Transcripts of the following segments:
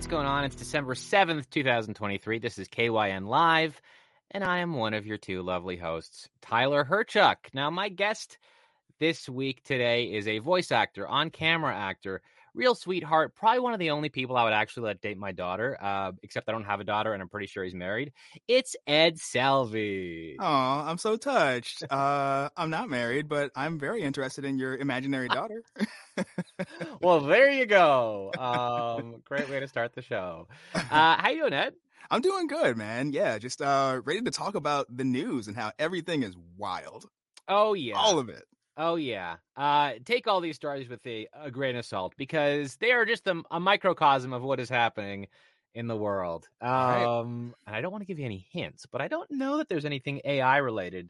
what's going on? It's December 7th, 2023. This is KYN Live, and I am one of your two lovely hosts, Tyler Hyrchuk. Now, my guest this week today is a voice actor, on camera actor, real sweetheart, probably one of the only people I would actually let date my daughter, uh, except I don't have a daughter and I'm pretty sure he's married. It's Ed Selvey. Oh, I'm so touched. Uh, I'm not married, but I'm very interested in your imaginary daughter. well, there you go. Um, great way to start the show. Uh, how you doing, Ed? I'm doing good, man. Yeah, just uh, ready to talk about the news and how everything is wild. Oh yeah, all of it. Oh yeah. Uh, take all these stories with a, a grain of salt because they are just a, a, microcosm of what is happening in the world. Um, right. and I don't want to give you any hints, but I don't know that there's anything AI related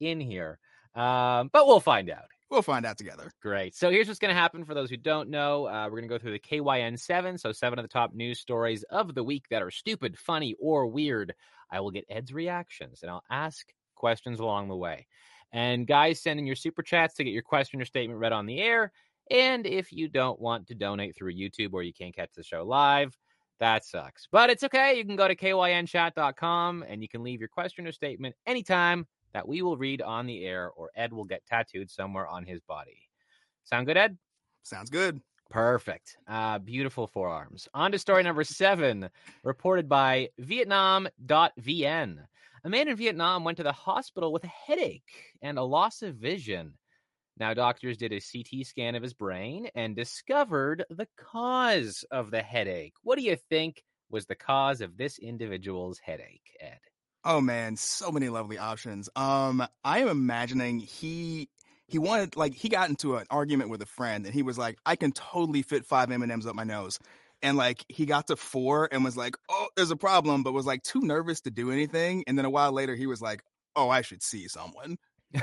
in here. Um, but we'll find out. We'll find out together. Great. So here's what's going to happen for those who don't know. Uh, we're going to go through the KYN seven, so seven of the top news stories of the week that are stupid, funny, or weird. I will get Ed's reactions, and I'll ask questions along the way. And guys, send in your super chats to get your question or statement read on the air. And if you don't want to donate through YouTube or you can't catch the show live, that sucks. But it's okay. You can go to kynchat.com and you can leave your question or statement anytime that we will read on the air or Ed will get tattooed somewhere on his body. Sound good, Ed? Sounds good. Perfect. Uh, beautiful forearms. On to story number seven, reported by Vietnam.vn. A man in Vietnam went to the hospital with a headache and a loss of vision. Now, doctors did a CT scan of his brain and discovered the cause of the headache. What do you think was the cause of this individual's headache, Ed? Oh man, so many lovely options. Um, I am imagining he he wanted like he got into an argument with a friend and he was like, I can totally fit five M and M's up my nose and like he got to four and was like, "Oh, there's a problem," but was like too nervous to do anything. And then a while later, he was like, "Oh, I should see someone."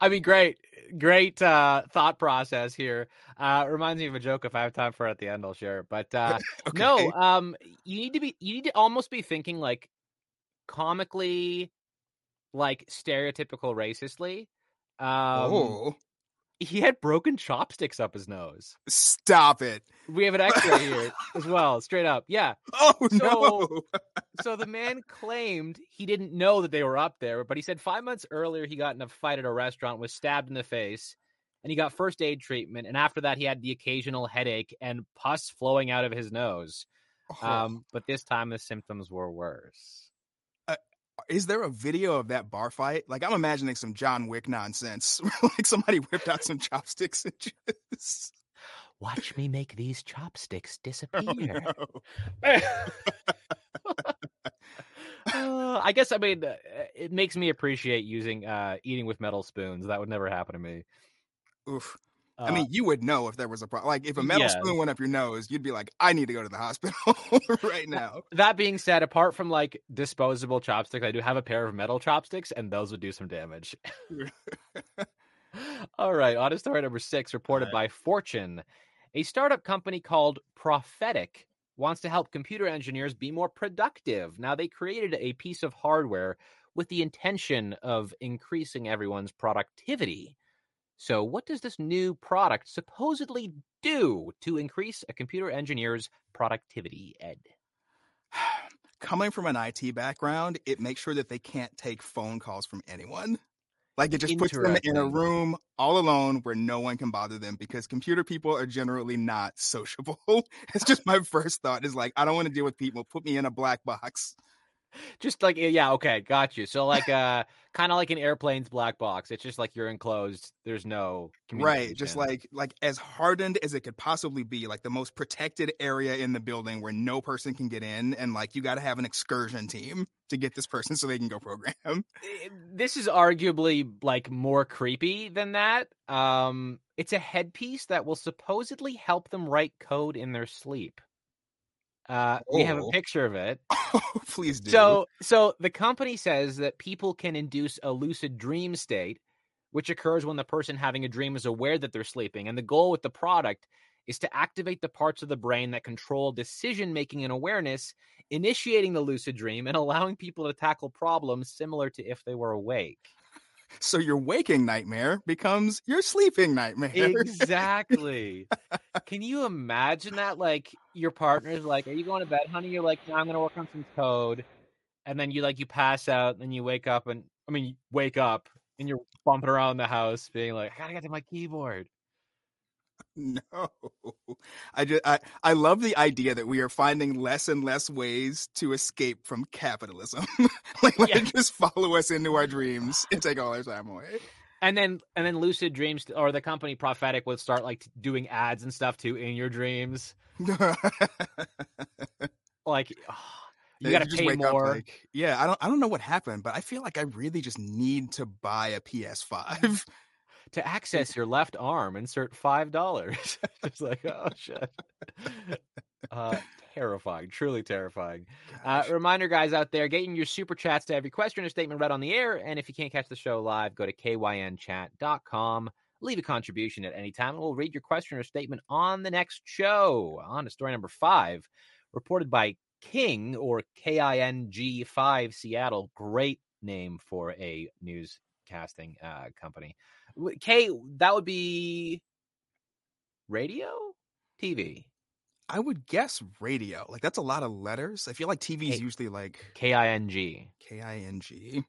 I mean, great, great uh, thought process here. Uh, reminds me of a joke. If I have time for it at the end, I'll share. But uh, okay. no, um, you need to be, you need to almost be thinking like comically, like stereotypical racistly. Um, oh he had broken chopsticks up his nose. Stop it. We have an extra here as well, straight up. Yeah. Oh so, no. so the man claimed he didn't know that they were up there, but he said five months earlier he got in a fight at a restaurant, was stabbed in the face, and he got first aid treatment. And after that, he had the occasional headache and pus flowing out of his nose. Oh. Um, but this time the symptoms were worse is there a video of that bar fight? Like I'm imagining some John Wick nonsense. like somebody whipped out some chopsticks and just watch me make these chopsticks oh, disappear. Oh, no. uh, I guess I mean uh, it makes me appreciate using uh, eating with metal spoons. That would never happen to me. Oof. I mean, uh, you would know if there was a problem. Like if a metal yeah. spoon went up your nose, you'd be like, "I need to go to the hospital right now." That being said, apart from like disposable chopsticks, I do have a pair of metal chopsticks, and those would do some damage. All right, on to story number six, reported right. by Fortune. A startup company called Prophetic wants to help computer engineers be more productive. Now, they created a piece of hardware with the intention of increasing everyone's productivity. So, what does this new product supposedly do to increase a computer engineer's productivity, Ed? Coming from an IT background, it makes sure that they can't take phone calls from anyone. Like it just puts them in a room all alone where no one can bother them because computer people are generally not sociable. it's just my first thought is like, I don't want to deal with people. Put me in a black box just like yeah okay got you. So like uh kind of like an airplane's black box it's just like you're enclosed there's no right just like like as hardened as it could possibly be like the most protected area in the building where no person can get in and like you got to have an excursion team to get this person so they can go program. Eh, this is arguably like more creepy than that um it's a headpiece that will supposedly help them write code in their sleep uh, we have a oh. picture of it. please do. So, so the company says that people can induce a lucid dream state, which occurs when the person having a dream is aware that they're sleeping. And the goal with the product is to activate the parts of the brain that control decision making and awareness, initiating the lucid dream and allowing people to tackle problems similar to if they were awake. So your waking nightmare becomes your sleeping nightmare. Exactly. Can you imagine that? Like your partner's like, "Are you going to bed, honey?" You're like, "No, I'm going to work on some code," and then you like you pass out, and then you wake up, and I mean, wake up, and you're bumping around the house, being like, "I gotta get to my keyboard." No, I just I, I love the idea that we are finding less and less ways to escape from capitalism. like let Yeah. it just follow us into our dreams and take all our time away. And then and then Lucid Dreams or the company Prophetic would start like doing ads and stuff too in your dreams. Like ah, you got to just pay wake up more. like, yeah, I don't I don't know what happened, but I feel like I really just need to buy a PS5. To access your left arm, insert five dollars. Just like, oh shit. Uh, terrifying, truly terrifying. Uh, reminder, guys out there, getting your super chats to every question or statement read on the air. And if you can't catch the show live, go to kynchat.com. Leave a contribution at any time, and we'll read your question or statement on the next show. On to story number five, reported by King or K I N G five Seattle. Great name for a newscasting uh, company. K, that would be radio, TV. I would guess radio. Like that's a lot of letters. I feel like TV is usually like K I N G. K I N G.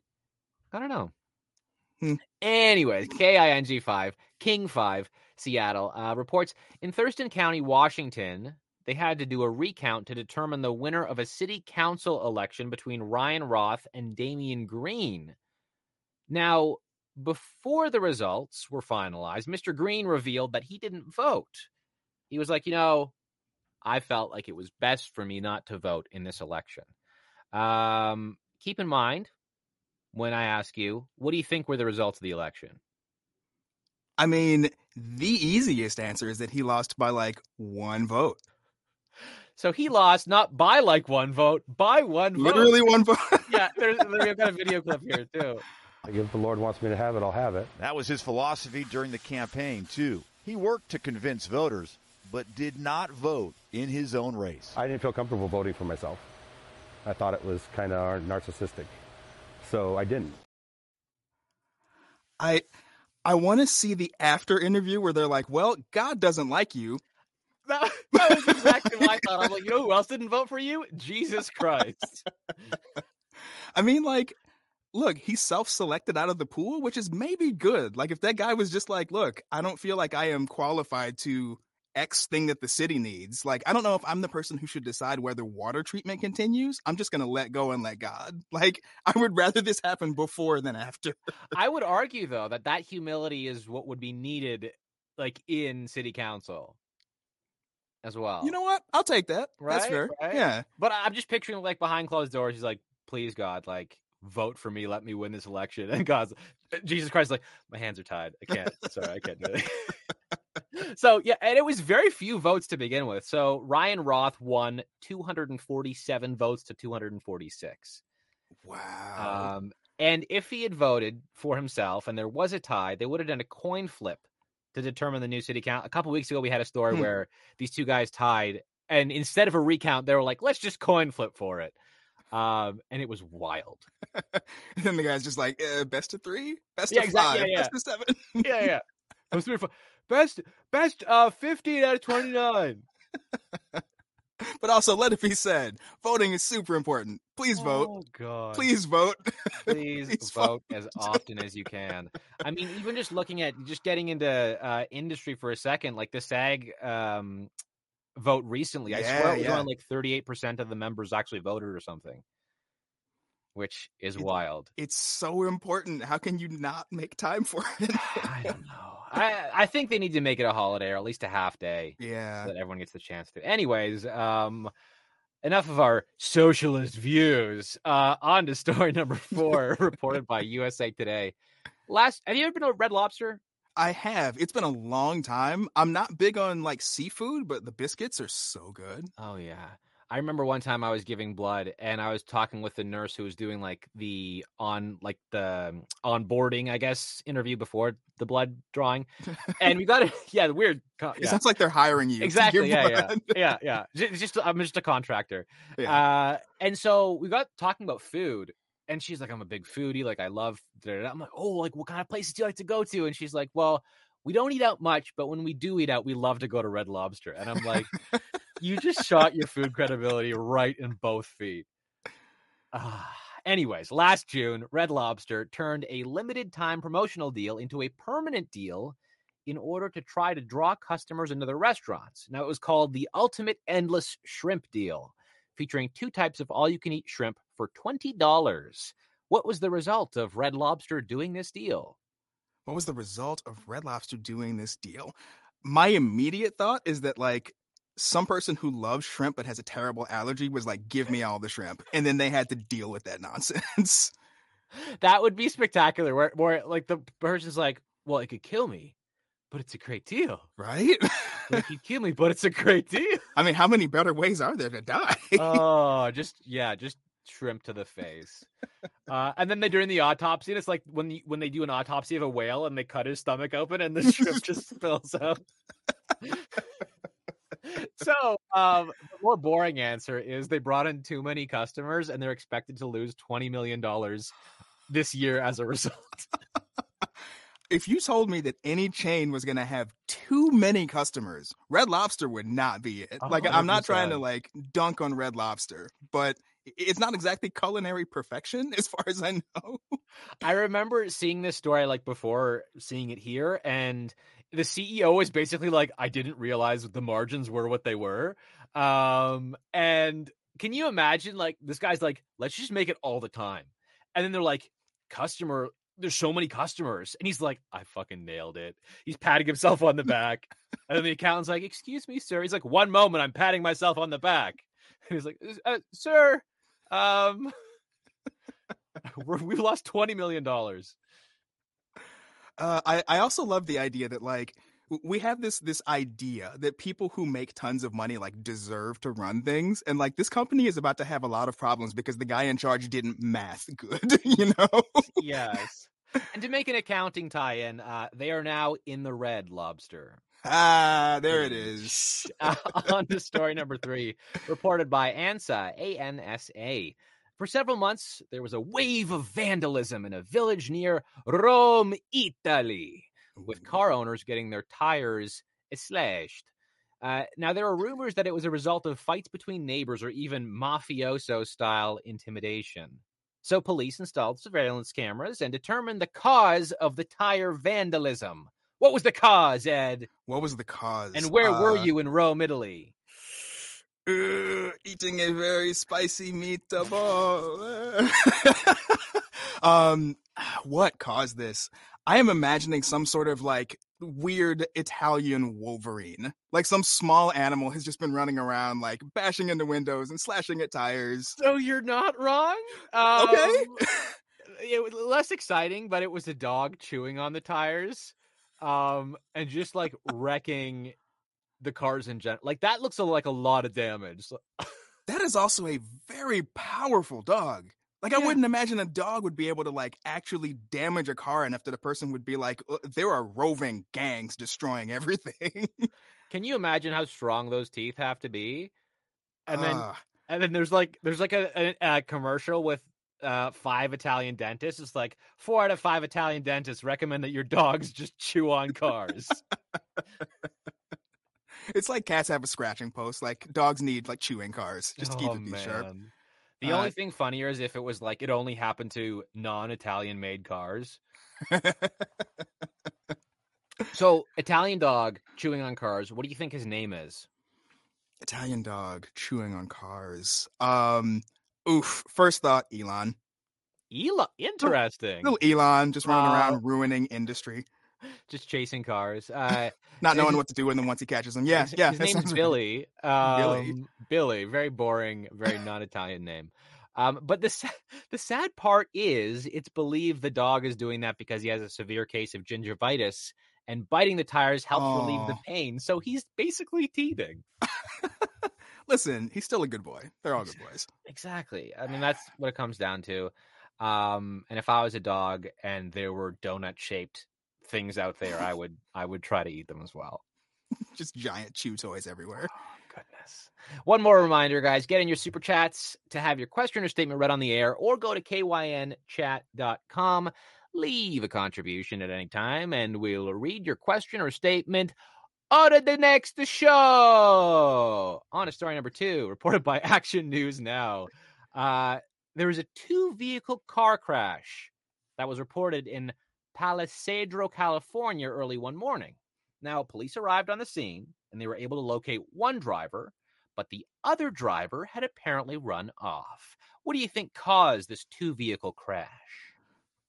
I don't know. Hmm. Anyways, KING 5, King 5, Seattle, uh, reports in Thurston County, Washington, they had to do a recount to determine the winner of a city council election between Ryan Roth and Damian Green. Now, before the results were finalized, Mr. Green revealed that he didn't vote. He was like, you know, I felt like it was best for me not to vote in this election. Um, keep in mind, when I ask you, what do you think were the results of the election? I mean, the easiest answer is that he lost by like one vote. So he lost not by like one vote, by one vote. Literally one vote. Yeah, there's, we've got a video clip here too. Like, if the Lord wants me to have it, I'll have it. That was his philosophy during the campaign, too. He worked to convince voters, but did not vote in his own race. I didn't feel comfortable voting for myself. I thought it was kind of narcissistic. So I didn't. I I want to see the after interview where they're like, "Well, God doesn't like you." That, that was exactly what I thought. I'm like, you know who else didn't vote for you? Jesus Christ. I mean, like, look, he self-selected out of the pool, which is maybe good. Like, if that guy was just like, "Look, I don't feel like I am qualified to X thing that the city needs." Like, I don't know if I'm the person who should decide whether water treatment continues. I'm just gonna let go and let God. Like, I would rather this happen before than after. I would argue though that that humility is what would be needed, like in city council, as well. You know what? I'll take that. That's fair. right. Yeah. But I'm just picturing like behind closed doors. He's like, "Please God, like vote for me. Let me win this election." And God's Jesus Christ, is like my hands are tied. I can't. Sorry, I can't do it. so yeah, and it was very few votes to begin with. So Ryan Roth won 247 votes to 246. Wow. Um, and if he had voted for himself and there was a tie, they would have done a coin flip to determine the new city count. A couple weeks ago, we had a story Hmm. where these two guys tied, and instead of a recount, they were like, "Let's just coin flip for it," um, and it was wild. and then the guy's just like, uh, best of three, best Yeah, of exactly, five, yeah, yeah. best of seven. yeah, yeah. Best, best, best, uh, fifteen out of twenty nine. but also, let it be said, voting is super important. Please vote. Oh God! Please vote. please, Please vote as often as you can. I mean, even just looking at just getting into uh, industry for a second, like the SAG um, vote recently, I swear it was yeah. like thirty-eight percent of the members actually voted or something, which is It- wild. It's so important. How can you not make time for it? I don't know. I I think they need to make it a holiday or at least a half day yeah. so that everyone gets the chance to. Anyways, um, enough of our socialist views. Uh, on to story number four, reported by USA Today. Last, have you ever been to Red Lobster? I have. It's been a long time. I'm not big on like seafood, but the biscuits are so good. Oh yeah. I remember one time I was giving blood and I was talking with the nurse who was doing like the on like the onboarding, I guess, interview before the blood drawing. And we got it. Yeah, the weird. co- It sounds like they're hiring you. Exactly. Yeah, yeah, blood. yeah, yeah. Ju- just I'm just a contractor. Yeah. Uh, and so we got talking about food, and she's like, I'm a big foodie. Like, I love. da, da, da." I'm like, oh, like, what kind of places do you like to go to? And she's like, well, we don't eat out much, but when we do eat out, we love to go to Red Lobster. And I'm like, you just shot your food credibility right in both feet. Ah, anyways, last June, Red Lobster turned a limited time promotional deal into a permanent deal in order to try to draw customers into their restaurants. Now, it was called the Ultimate Endless Shrimp Deal, featuring two types of all you can eat shrimp for $20. What was the result of Red Lobster doing this deal? What was the result of Red Lobster doing this deal? My immediate thought is that like some person who loves shrimp but has a terrible allergy was like, "Give me all the shrimp," and then they had to deal with that nonsense. That would be spectacular. Where, where like the person's like, well, it could kill me, but it's a great deal. right? It could kill me, but it's a great deal. I mean, how many better ways are there to die? oh, just yeah, just shrimp to the face. Uh, and then they during the autopsy, and it's like when you, when they do an autopsy of a whale and they cut his stomach open and the shrimp just spills out. so um, the more boring answer is they brought in too many customers and they're expected to lose twenty million dollars this year as a result. if you told me that any chain was going to have too many customers, Red Lobster would not be it. Like, I'm not trying to like dunk on Red Lobster, but i- it's not exactly culinary perfection as far as I know. I remember seeing this story like before seeing it here, and the CEO is basically like, "I didn't realize the margins were what they were." Um, and can you imagine like this guy's like, "Let's just make it all the time," and then they're like, "Customer." There's so many customers, and he's like, "I fucking nailed it." He's patting himself on the back, and then the accountant's like, "Excuse me, sir." He's like, "One moment, I'm patting myself on the back." And he's like, uh, "Sir, um, we've lost twenty million dollars." Uh, I I also love the idea that like we have this this idea that people who make tons of money like deserve to run things, and like this company is about to have a lot of problems because the guy in charge didn't math good, you know. yes. And to make an accounting tie-in, uh, they are now in the red lobster. Ah, there it is. Uh, on to story number three, reported by ANSA, A-N-S-A. For several months, there was a wave of vandalism in a village near Rome, Italy, with car owners getting their tires slashed. Uh, now, there are rumors that it was a result of fights between neighbors or even mafioso style intimidation. So, police installed surveillance cameras and determined the cause of the tire vandalism. What was the cause, Ed? What was the cause? And where were Uh, you in Rome, Italy? uh, eating a very spicy meatball. um, what caused this? I am imagining some sort of like weird Italian Wolverine. Like some small animal has just been running around, like bashing into windows and slashing at tires. So you're not wrong. Okay. Um, it was less exciting, but it was a dog chewing on the tires, um, and just like wrecking the cars in general. Like that looks like a lot of damage. That is also a very powerful dog. Like I wouldn't imagine a dog would be able to like actually damage a car enough that a person would be like, "Uh, there are roving gangs destroying everything. Can you imagine how strong those teeth have to be? And then and then there's like there's like a, a, a commercial with uh five Italian dentists. It's like four out of five Italian dentists recommend that your dogs just chew on cars. It's like cats have a scratching post. Like dogs need like chewing cars just to keep Oh, it be sharp. The Uh, only thing funnier is if it was like it only happened to non-Italian made cars. So Italian dog chewing on cars. What do you think his name is? Italian dog chewing on cars. Um, oof. First thought, Elon. Elon. Interesting. Little Elon just running Uh, around ruining industry, Just chasing cars. Uh, not knowing what to do with them once he catches them. Yeah, his, yeah. His name's sounds right. Billy. Billy. Um, Very boring. Very non-Italian name. Um, but the the sad part is, it's believed the dog is doing that because he has a severe case of gingivitis, and biting the tires helps relieve the pain. So he's basically teething. Listen, he's still a good boy. They're all good boys. Exactly. I mean, that's what it comes down to. Um, and if I was a dog and there were donut shaped things out there, I would I would try to eat them as well. Just giant chew toys everywhere. goodness. One more reminder, guys get in your super chats to have your question or statement read on the air, or go to kynchat.com. Leave a contribution at any time, and we'll read your question or statement on to the next show. On to story number two, reported by Action News Now. Uh, there was a two vehicle car crash that was reported in Palisadro, California, early one morning. Now, police arrived on the scene and they were able to locate one driver, but the other driver had apparently run off. What do you think caused this two vehicle crash?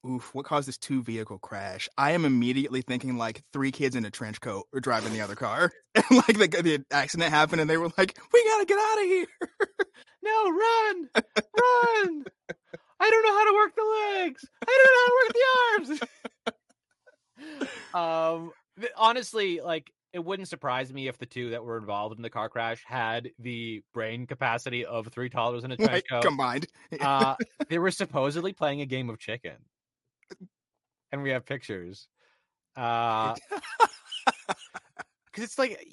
Oof, what caused this two vehicle crash? I am immediately thinking like three kids in a trench coat were driving the other car. and like the, the accident happened and they were like, we gotta get out of here. no, run, run. I don't know how to work the legs. I don't know how to work the arms. um, th- honestly, like it wouldn't surprise me if the two that were involved in the car crash had the brain capacity of three toddlers in a trench coat. combined. uh, they were supposedly playing a game of chicken, and we have pictures. Uh, because it's like,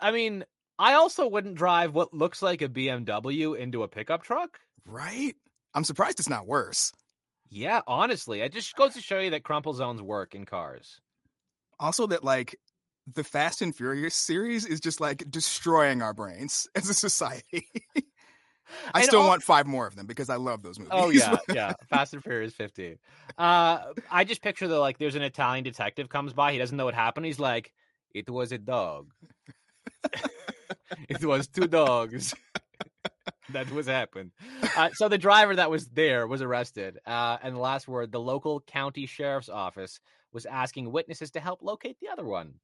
I mean, I also wouldn't drive what looks like a BMW into a pickup truck. right? I'm surprised it's not worse. Yeah, honestly, it just goes to show you that crumple zones work in cars. Also, that like the Fast and Furious series is just like destroying our brains as a society. I And still al- want five more of them because I love those movies. Oh yeah, yeah. Fast and Furious 15. Uh I just picture the like there's an Italian detective comes by, he doesn't know what happened. He's like, It was a dog. it was two dogs. that was happened. Uh, so the driver that was there was arrested. Uh, and the last word, the local county sheriff's office was asking witnesses to help locate the other one.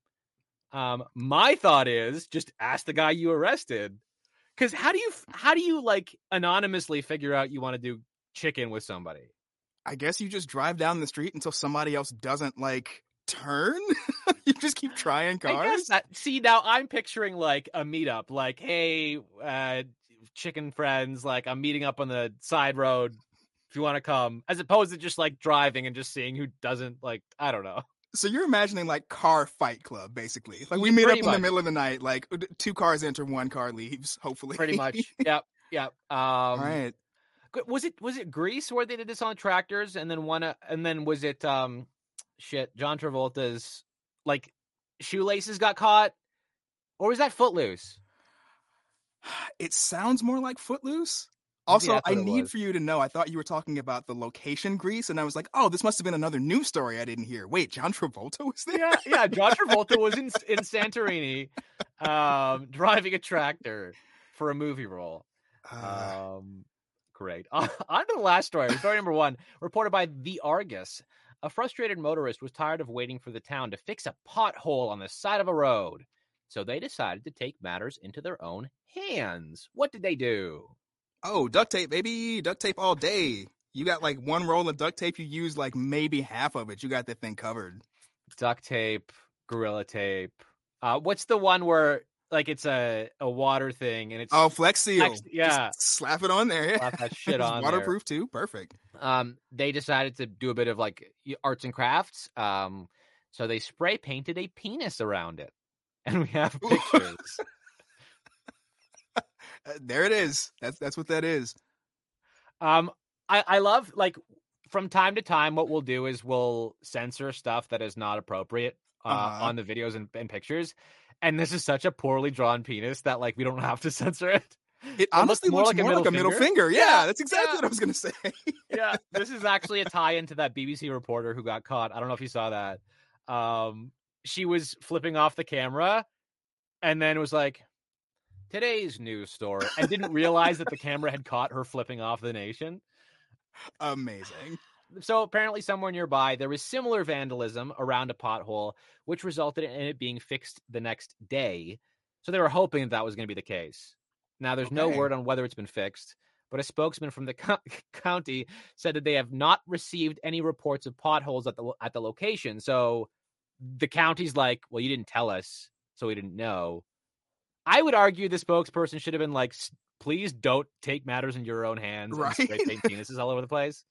Um, my thought is just ask the guy you arrested. Because how do you how do you like anonymously figure out you want to do chicken with somebody? I guess you just drive down the street until somebody else doesn't like turn. you just keep trying I cars. guess that, see now I'm picturing like a meetup, like hey, uh, chicken friends, like I'm meeting up on the side road if you want to come, as opposed to just like driving and just seeing who doesn't like. I don't know. So you're imagining like car fight club, basically. Like we Yeah, meet up pretty in much. the middle of the night, like two cars enter, one car leaves. Hopefully, Pretty much. yep. Yep. Um, All right. Was it was it Greece where they did this on tractors and then one uh, and then was it um shit John Travolta's like shoelaces got caught or was that Footloose? It sounds more like Footloose. Also, I need for you to know. I thought you were talking about the location Greece, and I was like, "Oh, this must have been another news story I didn't hear." Wait, John Travolta was there? Yeah, yeah. John Travolta was in in Santorini, um, driving a tractor for a movie role. Uh, Um, great. On to the last story. Story number one, reported by the Argus. A frustrated motorist was tired of waiting for the town to fix a pothole on the side of a road, so they decided to take matters into their own hands. What did they do? Oh, duct tape, baby, duct tape all day. You got like one roll of duct tape. You use like maybe half of it. You got that thing covered. Duct tape, gorilla tape. Uh, what's the one where like it's a a water thing and it's Oh, Flex Seal. Flex- yeah. Just slap it on there. Slap that shit on there. waterproof too. Perfect. um, they decided to do a bit of like arts and crafts. Um, so they spray painted a penis around it, and we have pictures. Uh, there it is. That's that's what that is. um, I I love like from time to time, what we'll do is we'll censor stuff that is not appropriate uh, Uh-huh. on the videos and, and pictures. And this is such a poorly drawn penis that like we don't have to censor it. It looks honestly more looks like a more middle like a middle finger. Yeah, Yeah, that's exactly yeah. what I was gonna say. yeah, this is actually a tie into that BBC reporter who got caught. I don't know if you saw that. Um, she was flipping off the camera and then was like, today's news story, and didn't realize that the camera had caught her flipping off the nation. Amazing. So apparently, somewhere nearby, there was similar vandalism around a pothole, which resulted in it being fixed the next day. So they were hoping that, that was going to be the case. Now, there's no word on whether it's been fixed, but a spokesman from the co- county said that they have not received any reports of potholes at the at the location. So the county's like, "Well, you didn't tell us, so we didn't know." I would argue the spokesperson should have been like, "Please don't take matters in your own hands and spray Right. paint penises all over the place."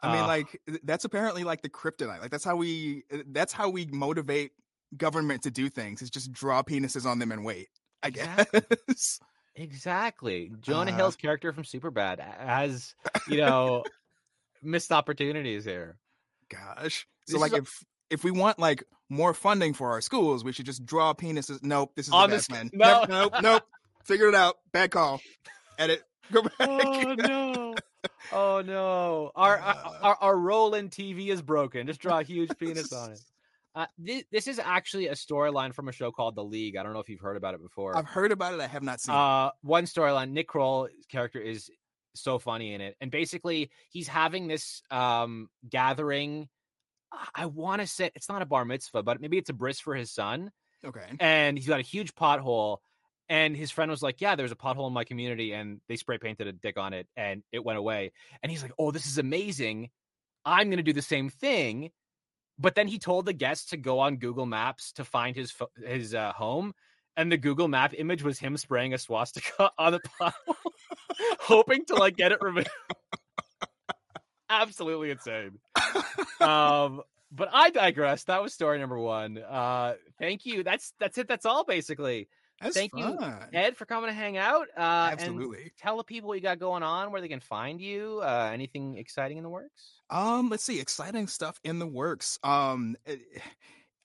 I mean, Uh, like that's apparently like the kryptonite. Like that's how we that's how we motivate government to do things. Is just draw penises on them and wait. I Exactly. guess. Exactly. Jonah Uh, Hill's character from Superbad has, you know, missed opportunities here. Gosh. This So like if if we want like more funding for our schools, we should just draw penises. Nope, this is On the best man. no. Nope, nope, nope. Figured it out. Bad call. Edit. Go back. Oh no. Oh no. Our, our Uh. our our role in TV is broken. Just draw a huge penis on it. Uh, this, this is actually a storyline from a show called The League. I don't know if you've heard about it before. I've heard about it. I have not seen. it. Uh, one storyline. Nick Kroll's character is so funny in it, and basically he's having this um gathering. I want to say it's not a bar mitzvah, but maybe it's a bris for his son, Okay. and he's got a huge pothole. And his friend was like, "Yeah, there's a pothole in my community, and they spray painted a dick on it, and it went away." And he's like, "Oh, this is amazing! I'm going to do the same thing." But then he told the guests to go on Google Maps to find his his uh, home, and the Google Map image was him spraying a swastika on the pothole, hoping to like get it removed. Absolutely insane. Um, but I digress. That was story number one. Uh, thank you. That's that's it. That's all basically. That's thank you. Ed, for coming to hang out. Uh, And Absolutely. tell the people what you got going on, where they can find you. Uh, anything exciting in the works? Um, let's see, exciting stuff in the works. Um, eh,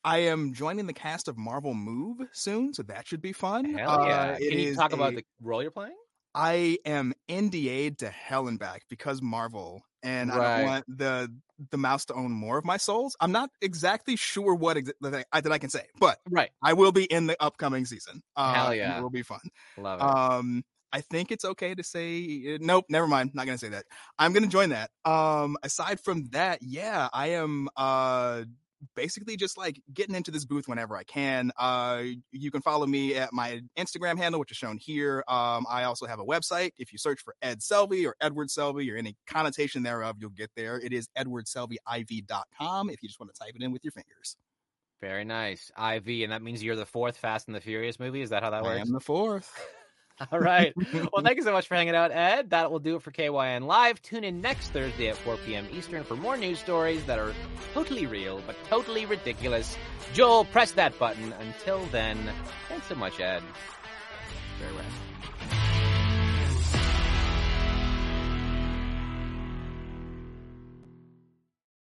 I am joining the cast of Marvel Move soon, so that should be fun. Hell yeah! Uh, it Can you talk about the role you're playing? I am NDA'd to hell and back because Marvel, and I don't want the the mouse to own more of my souls. I'm not exactly sure what exa- that, I, that I can say, but Right. I will be in the upcoming season. Uh, Hell yeah. it will be fun. Love it. Um, I think it's okay to say nope. Never mind. Not gonna say that. I'm gonna join that. Um, aside from that, yeah, I am. Uh, basically just like getting into this booth whenever I can. Uh, you can follow me at my Instagram handle, which is shown here. Um, I also have a website. If you search for Ed Selvey or Edward Selvey or any connotation thereof, you'll get there. It is edwardselveyiv.com if you just want to type it in with your fingers. Very nice. IV, and that means you're the fourth Fast and the Furious movie. Is that how that I works? I am the fourth. All right. Well, thank you so much for hanging out, Ed. That will do it for KYN Live. Tune in next Thursday at 4 p.m. Eastern for more news stories that are totally real but totally ridiculous. Joel, press that button. Until then, thanks so much, Ed. Very well.